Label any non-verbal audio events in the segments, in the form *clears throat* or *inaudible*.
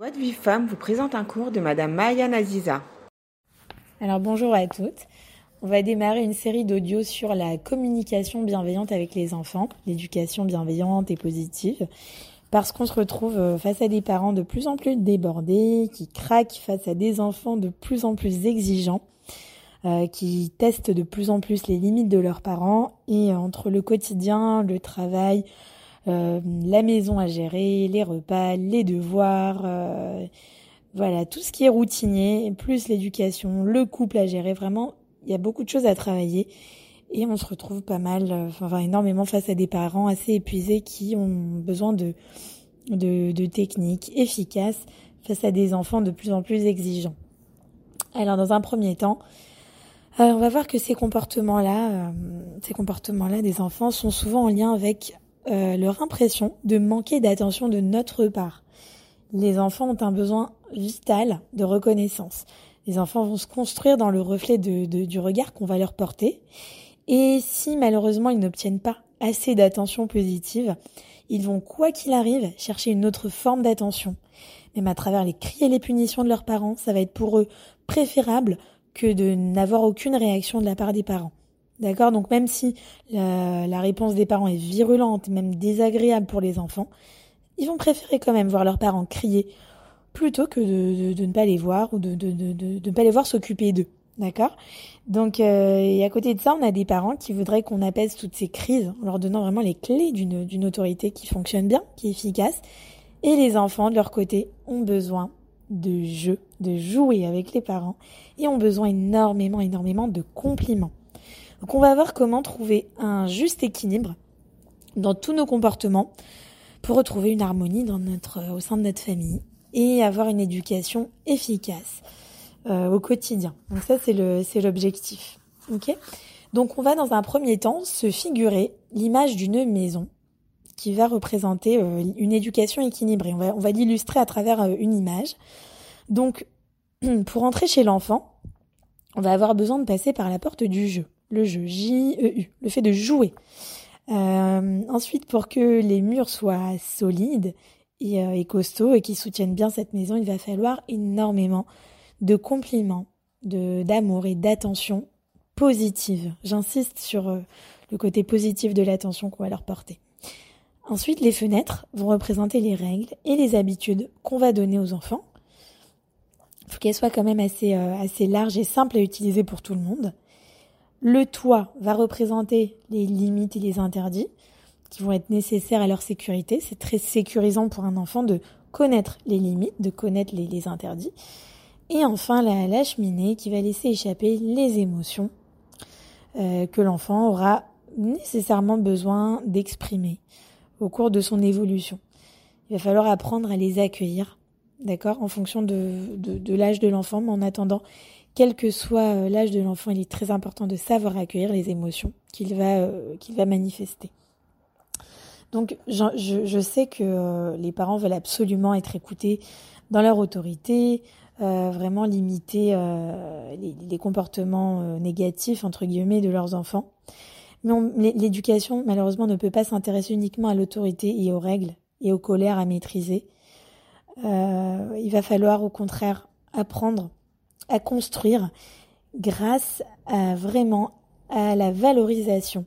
Voix de Vive Femme vous présente un cours de Madame Maya Naziza. Alors bonjour à toutes. On va démarrer une série d'audios sur la communication bienveillante avec les enfants, l'éducation bienveillante et positive, parce qu'on se retrouve euh, face à des parents de plus en plus débordés, qui craquent face à des enfants de plus en plus exigeants, euh, qui testent de plus en plus les limites de leurs parents, et entre le quotidien, le travail, euh, la maison à gérer, les repas, les devoirs, euh, voilà, tout ce qui est routinier, plus l'éducation, le couple à gérer, vraiment, il y a beaucoup de choses à travailler. Et on se retrouve pas mal, euh, enfin énormément face à des parents assez épuisés qui ont besoin de, de, techniques efficaces face à des enfants de plus en plus exigeants. Alors dans un premier temps, on va voir que ces comportements-là, ces comportements-là des enfants sont souvent en lien avec euh, leur impression de manquer d'attention de notre part. Les enfants ont un besoin vital de reconnaissance. Les enfants vont se construire dans le reflet du regard qu'on va leur porter. Et si malheureusement ils n'obtiennent pas assez d'attention positive, ils vont, quoi qu'il arrive, chercher une autre forme d'attention. Même à travers les cris et les punitions de leurs parents, ça va être pour eux préférable que de n'avoir aucune réaction de la part des parents. D'accord Donc même si la, réponse des parents est virulente, même désagréable pour les enfants, ils vont préférer quand même voir leurs parents crier plutôt que de, ne pas les voir ou de, ne pas les voir s'occuper d'eux. D'accord? Donc, euh, et à côté de ça, on a des parents qui voudraient qu'on apaise toutes ces crises en leur donnant vraiment les clés d'une autorité qui fonctionne bien, qui est efficace. Et les enfants, de leur côté, ont besoin de jeu, de jouer avec les parents et ont besoin énormément, énormément de compliments. Donc on va voir comment trouver un juste équilibre dans tous nos comportements pour retrouver une harmonie notre, au sein de notre famille et avoir une éducation efficace euh, au quotidien. Donc ça c'est l'objectif. Donc on va dans un premier temps se figurer l'image d'une maison qui va représenter euh, une éducation équilibrée. On va l'illustrer à travers euh, une image. Donc *clears throat* pour entrer chez l'enfant, on va avoir besoin de passer par la porte du jeu le jeu, J-E-U, le fait de jouer. Euh, ensuite, pour que les murs soient solides et, euh, et costauds et qu'ils soutiennent bien cette maison, il va falloir énormément de compliments, de d'amour et d'attention positive. J'insiste sur euh, le côté positif de l'attention qu'on va leur porter. Ensuite, les fenêtres vont représenter les règles et les habitudes qu'on va donner aux enfants. Il faut qu'elles soient quand même assez, assez larges et simples à utiliser pour tout le monde. Le toit va représenter les limites et les interdits qui vont être nécessaires à leur sécurité. C'est très sécurisant pour un enfant de connaître les limites, de connaître les, interdits. Et enfin, la, cheminée qui va laisser échapper les émotions euh, que l'enfant aura nécessairement besoin d'exprimer au cours de son évolution. Il va falloir apprendre à les accueillir, d'accord, en fonction de l'âge de l'enfant, mais en attendant, quel que soit euh, l'âge de l'enfant, il est très important de savoir accueillir les émotions qu'il va, euh, qu'il va manifester. Donc je, sais que euh, les parents veulent absolument être écoutés dans leur autorité, vraiment limiter les, comportements négatifs entre guillemets de leurs enfants. Mais l'éducation malheureusement ne peut pas s'intéresser uniquement à l'autorité et aux règles et aux colères à maîtriser. il va falloir au contraire apprendre à construire grâce à vraiment à la valorisation,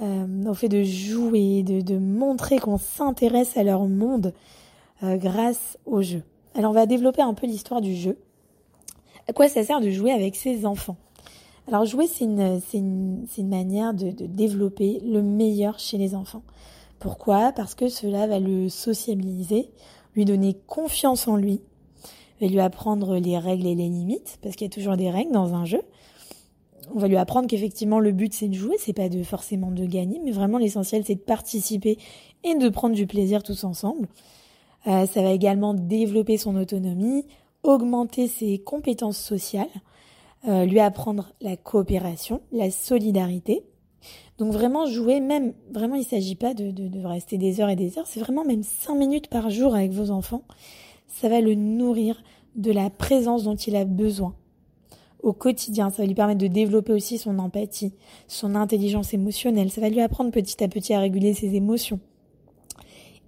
euh, au fait de jouer, de, de montrer qu'on s'intéresse à leur monde euh, grâce au jeu. Alors on va développer un peu l'histoire du jeu. À quoi ça sert de jouer avec ses enfants? Alors jouer, c'est une, une, une, manière de, de développer le meilleur chez les enfants. Pourquoi? Parce que cela va le sociabiliser, lui donner confiance en lui, va lui apprendre les règles et les limites, parce qu'il y a toujours des règles dans un jeu. On va lui apprendre qu'effectivement le but c'est de jouer, c'est pas de forcément de gagner, mais vraiment l'essentiel c'est de participer et de prendre du plaisir tous ensemble. Euh, ça va également développer son autonomie, augmenter ses compétences sociales, euh, lui apprendre la coopération, la solidarité. Donc vraiment jouer, même vraiment il s'agit pas de, de, de rester des heures et des heures, c'est vraiment même cinq minutes par jour avec vos enfants ça va le nourrir de la présence dont il a besoin au quotidien. Ça va lui permettre de développer aussi son empathie, son intelligence émotionnelle. Ça va lui apprendre petit à petit à réguler ses émotions.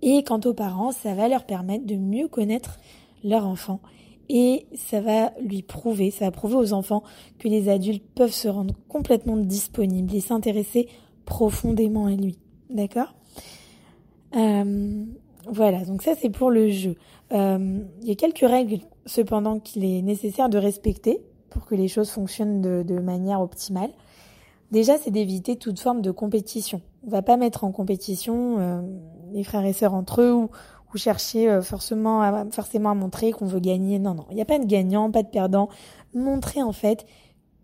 Et quant aux parents, ça va leur permettre de mieux connaître leur enfant. Et ça va lui prouver, ça va prouver aux enfants que les adultes peuvent se rendre complètement disponibles et s'intéresser profondément à lui. D'accord? Euh, Voilà, donc ça c'est pour le jeu. Euh, il y a quelques règles cependant qu'il est nécessaire de respecter pour que les choses fonctionnent de, manière optimale. Déjà, c'est d'éviter toute forme de compétition. On va pas mettre en compétition euh, les frères et sœurs entre eux ou, ou chercher euh, forcément, à, forcément à montrer qu'on veut gagner. Non, non, il n'y a pas de gagnant, pas de perdant. Montrer en fait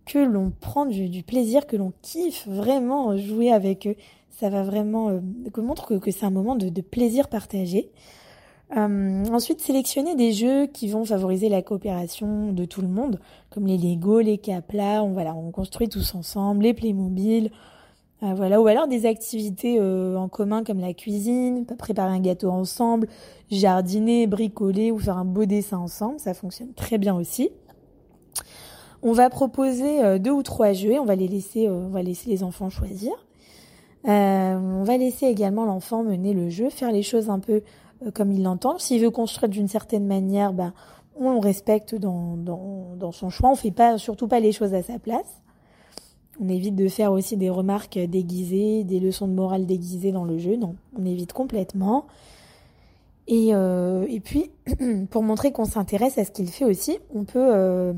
que l'on prend du, plaisir, que l'on kiffe vraiment jouer avec eux. Ça va vraiment euh, que c'est un moment de, plaisir partagé. Euh, ensuite, sélectionner des jeux qui vont favoriser la coopération de tout le monde, comme les Lego, les Capla, on, voilà, on construit tous ensemble, les Playmobil, euh, voilà, ou alors des activités euh, en commun comme la cuisine, préparer un gâteau ensemble, jardiner, bricoler ou faire un beau dessin ensemble, ça fonctionne très bien aussi. On va proposer deux ou trois jeux, on va les laisser, on va laisser les enfants choisir. On va laisser également l'enfant mener le jeu, faire les choses un peu euh, comme il l'entend. S'il veut construire d'une certaine manière, ben, on le respecte dans, dans, dans, son choix. On fait pas, surtout pas les choses à sa place. On évite de faire aussi des remarques déguisées, des leçons de morale déguisées dans le jeu. Non, on évite complètement. Et, euh, et puis, *clears throat* pour montrer qu'on s'intéresse à ce qu'il fait aussi, on peut euh,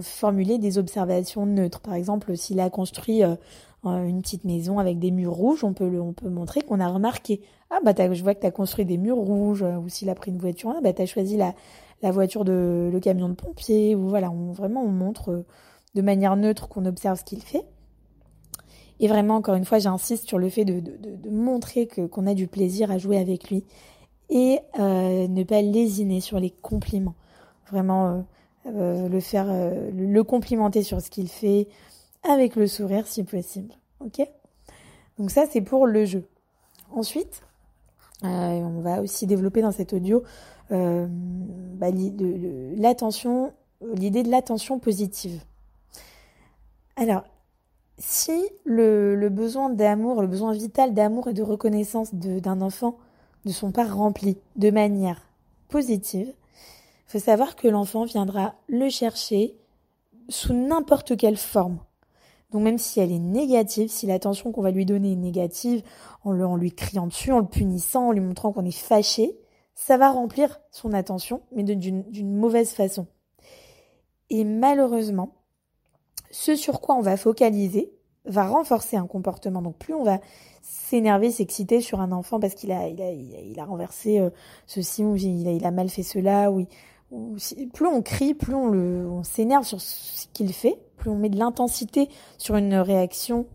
formuler des observations neutres. Par exemple, s'il a construit euh, une petite maison avec des murs rouges, on peut, on peut montrer qu'on a remarqué ah bah je vois que tu as construit des murs rouges, ou s'il a pris une voiture, ah bah tu as choisi la, voiture de le camion de pompier, ou voilà, vraiment on montre de manière neutre qu'on observe ce qu'il fait. Et vraiment, encore une fois, j'insiste sur le fait de, montrer qu'on a du plaisir à jouer avec lui et euh, ne pas lésiner sur les compliments. Vraiment euh, euh le faire, le complimenter sur ce qu'il fait avec le sourire si possible. Ok? Donc ça, c'est pour le jeu. Ensuite, on va aussi développer dans cet audio bah, l'attention, l'idée de l'attention positive. Alors, si le, besoin d'amour, le besoin vital d'amour et de reconnaissance d'un enfant ne sont pas remplis de manière positive, il faut savoir que l'enfant viendra le chercher sous n'importe quelle forme. Donc même si elle est négative, si l'attention qu'on va lui donner est négative, en, lui criant dessus, en le punissant, en lui montrant qu'on est fâché, ça va remplir son attention, mais d'une mauvaise façon. Et malheureusement, ce sur quoi on va focaliser va renforcer un comportement. Donc plus on va s'énerver, s'exciter sur un enfant parce qu'il a, il a, il a, renversé euh, ceci ou il a, il a mal fait cela, ou, plus on crie, plus on, le, on s'énerve sur ce qu'il fait, plus on met de l'intensité sur une réaction,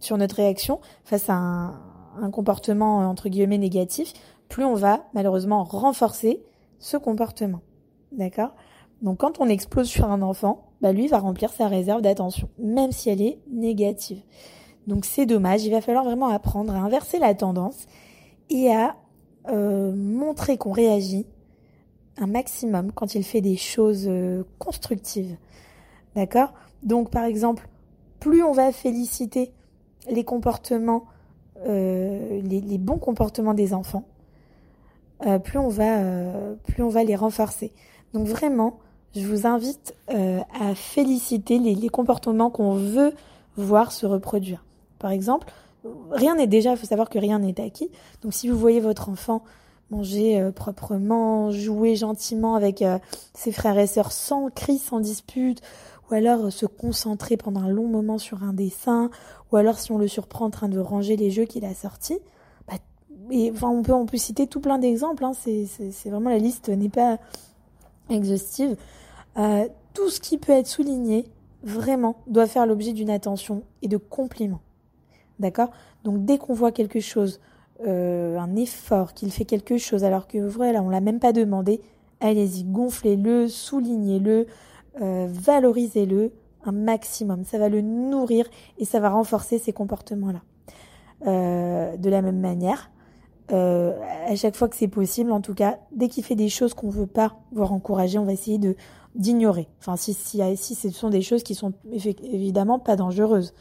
sur notre réaction face à un, comportement entre guillemets négatif, plus on va malheureusement renforcer ce comportement. D'accord? Donc quand on explose sur un enfant, bah lui va remplir sa réserve d'attention, même si elle est négative. Donc c'est dommage, il va falloir vraiment apprendre à inverser la tendance et à euh, montrer qu'on réagit un maximum quand il fait des choses euh, constructives. D'accord? Donc par exemple, plus on va féliciter les comportements, euh, les, bons comportements des enfants, plus on va, plus on va les renforcer. Donc vraiment, je vous invite à féliciter les, comportements qu'on veut voir se reproduire. Par exemple, rien n'est déjà, il faut savoir que rien n'est acquis. Donc si vous voyez votre enfant manger proprement, jouer gentiment avec ses frères et sœurs sans cri, sans dispute, ou alors euh, se concentrer pendant un long moment sur un dessin, ou alors si on le surprend en train de ranger les jeux qu'il a sortis. Bah, et, enfin, on peut, on peut citer tout plein d'exemples, hein, c'est, vraiment la liste n'est pas exhaustive. Euh, tout ce qui peut être souligné, vraiment, doit faire l'objet d'une attention et de compliments. D'accord? Donc dès qu'on voit quelque chose, euh, un effort, qu'il fait quelque chose, alors que voilà, on l'a même pas demandé, allez-y, gonflez-le, soulignez-le, euh, valorisez-le un maximum. Ça va le nourrir et ça va renforcer ces comportements-là. Euh, de la même manière, euh, à chaque fois que c'est possible, en tout cas, dès qu'il fait des choses qu'on veut pas voir encourager, on va essayer de d'ignorer. Enfin, si, si, si ce sont des choses qui sont évidemment pas dangereuses.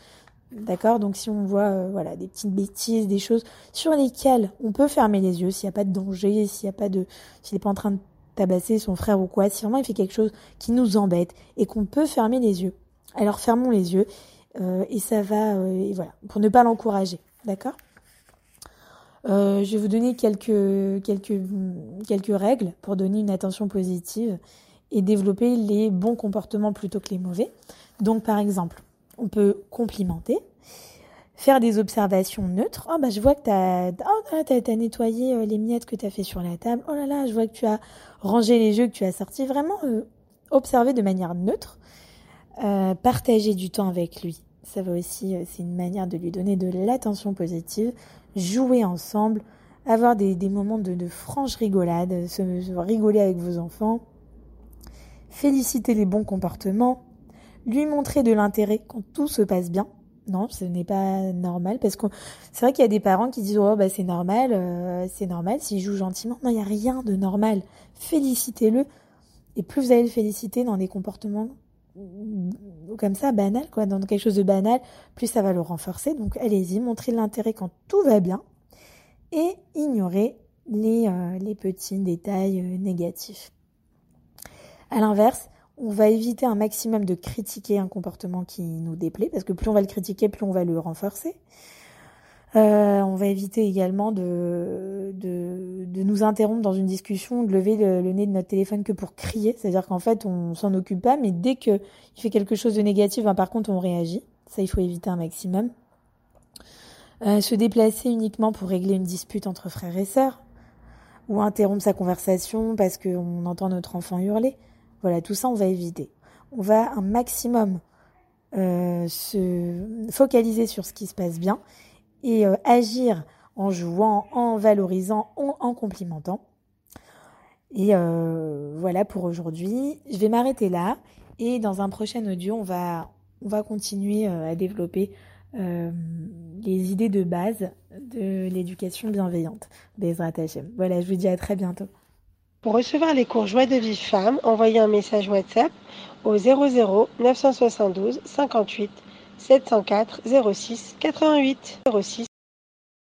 D'accord? Donc si on voit euh, voilà des petites bêtises, des choses sur lesquelles on peut fermer les yeux s'il n'y a pas de danger, s'il n'est pas en train de tabasser son frère ou quoi, si vraiment il fait quelque chose qui nous embête et qu'on peut fermer les yeux, alors fermons les yeux euh, et ça va, et voilà, pour ne pas l'encourager, d'accord? Euh, Je vais vous donner quelques, règles pour donner une attention positive et développer les bons comportements plutôt que les mauvais. Donc par exemple, on peut complimenter, faire des observations neutres. Oh bah je vois que tu as, oh, nettoyé euh, les miettes que tu as fait sur la table. Oh là là, je vois que tu as rangé les jeux que tu as sortis. Vraiment euh, observer de manière neutre. Partager du temps avec lui. Ça va aussi, c'est une manière de lui donner de l'attention positive. Jouer ensemble, avoir des, moments de, de, franche rigolade, se, rigoler avec vos enfants, féliciter les bons comportements, lui montrer de l'intérêt quand tout se passe bien. Non, ce n'est pas normal parce que c'est vrai qu'il y a des parents qui disent oh bah c'est normal, euh, c'est normal s'il joue gentiment. Non, il n'y a rien de normal. Félicitez-le et plus vous allez le féliciter dans des comportements comme ça banal quoi, dans quelque chose de banal, plus ça va le renforcer. Donc allez-y, montrez l'intérêt quand tout va bien et ignorez les, euh, les petits détails euh, négatifs. À l'inverse, on va éviter un maximum de critiquer un comportement qui nous déplaît, parce que plus on va le critiquer, plus on va le renforcer. Euh, on va éviter également de, nous interrompre dans une discussion, de lever le, nez de notre téléphone que pour crier. C'est-à-dire qu'en fait, on s'en occupe pas, mais dès qu'il fait quelque chose de négatif, ben, par contre, on réagit. Ça, il faut éviter un maximum. Euh, se déplacer uniquement pour régler une dispute entre frères et sœurs, ou interrompre sa conversation parce qu'on entend notre enfant hurler. Voilà, tout ça, on va éviter. On va un maximum euh, se focaliser sur ce qui se passe bien et euh, agir en jouant, en valorisant, en, en complimentant. Et euh, voilà pour aujourd'hui. Je vais m'arrêter là et dans un prochain audio, on va, on va continuer à développer les idées de base de l'éducation bienveillante. Bezrat Voilà, je vous dis à très bientôt. Pour recevoir les cours Joie de vie femme, envoyez un message WhatsApp au 00 972 58 704 06 88 06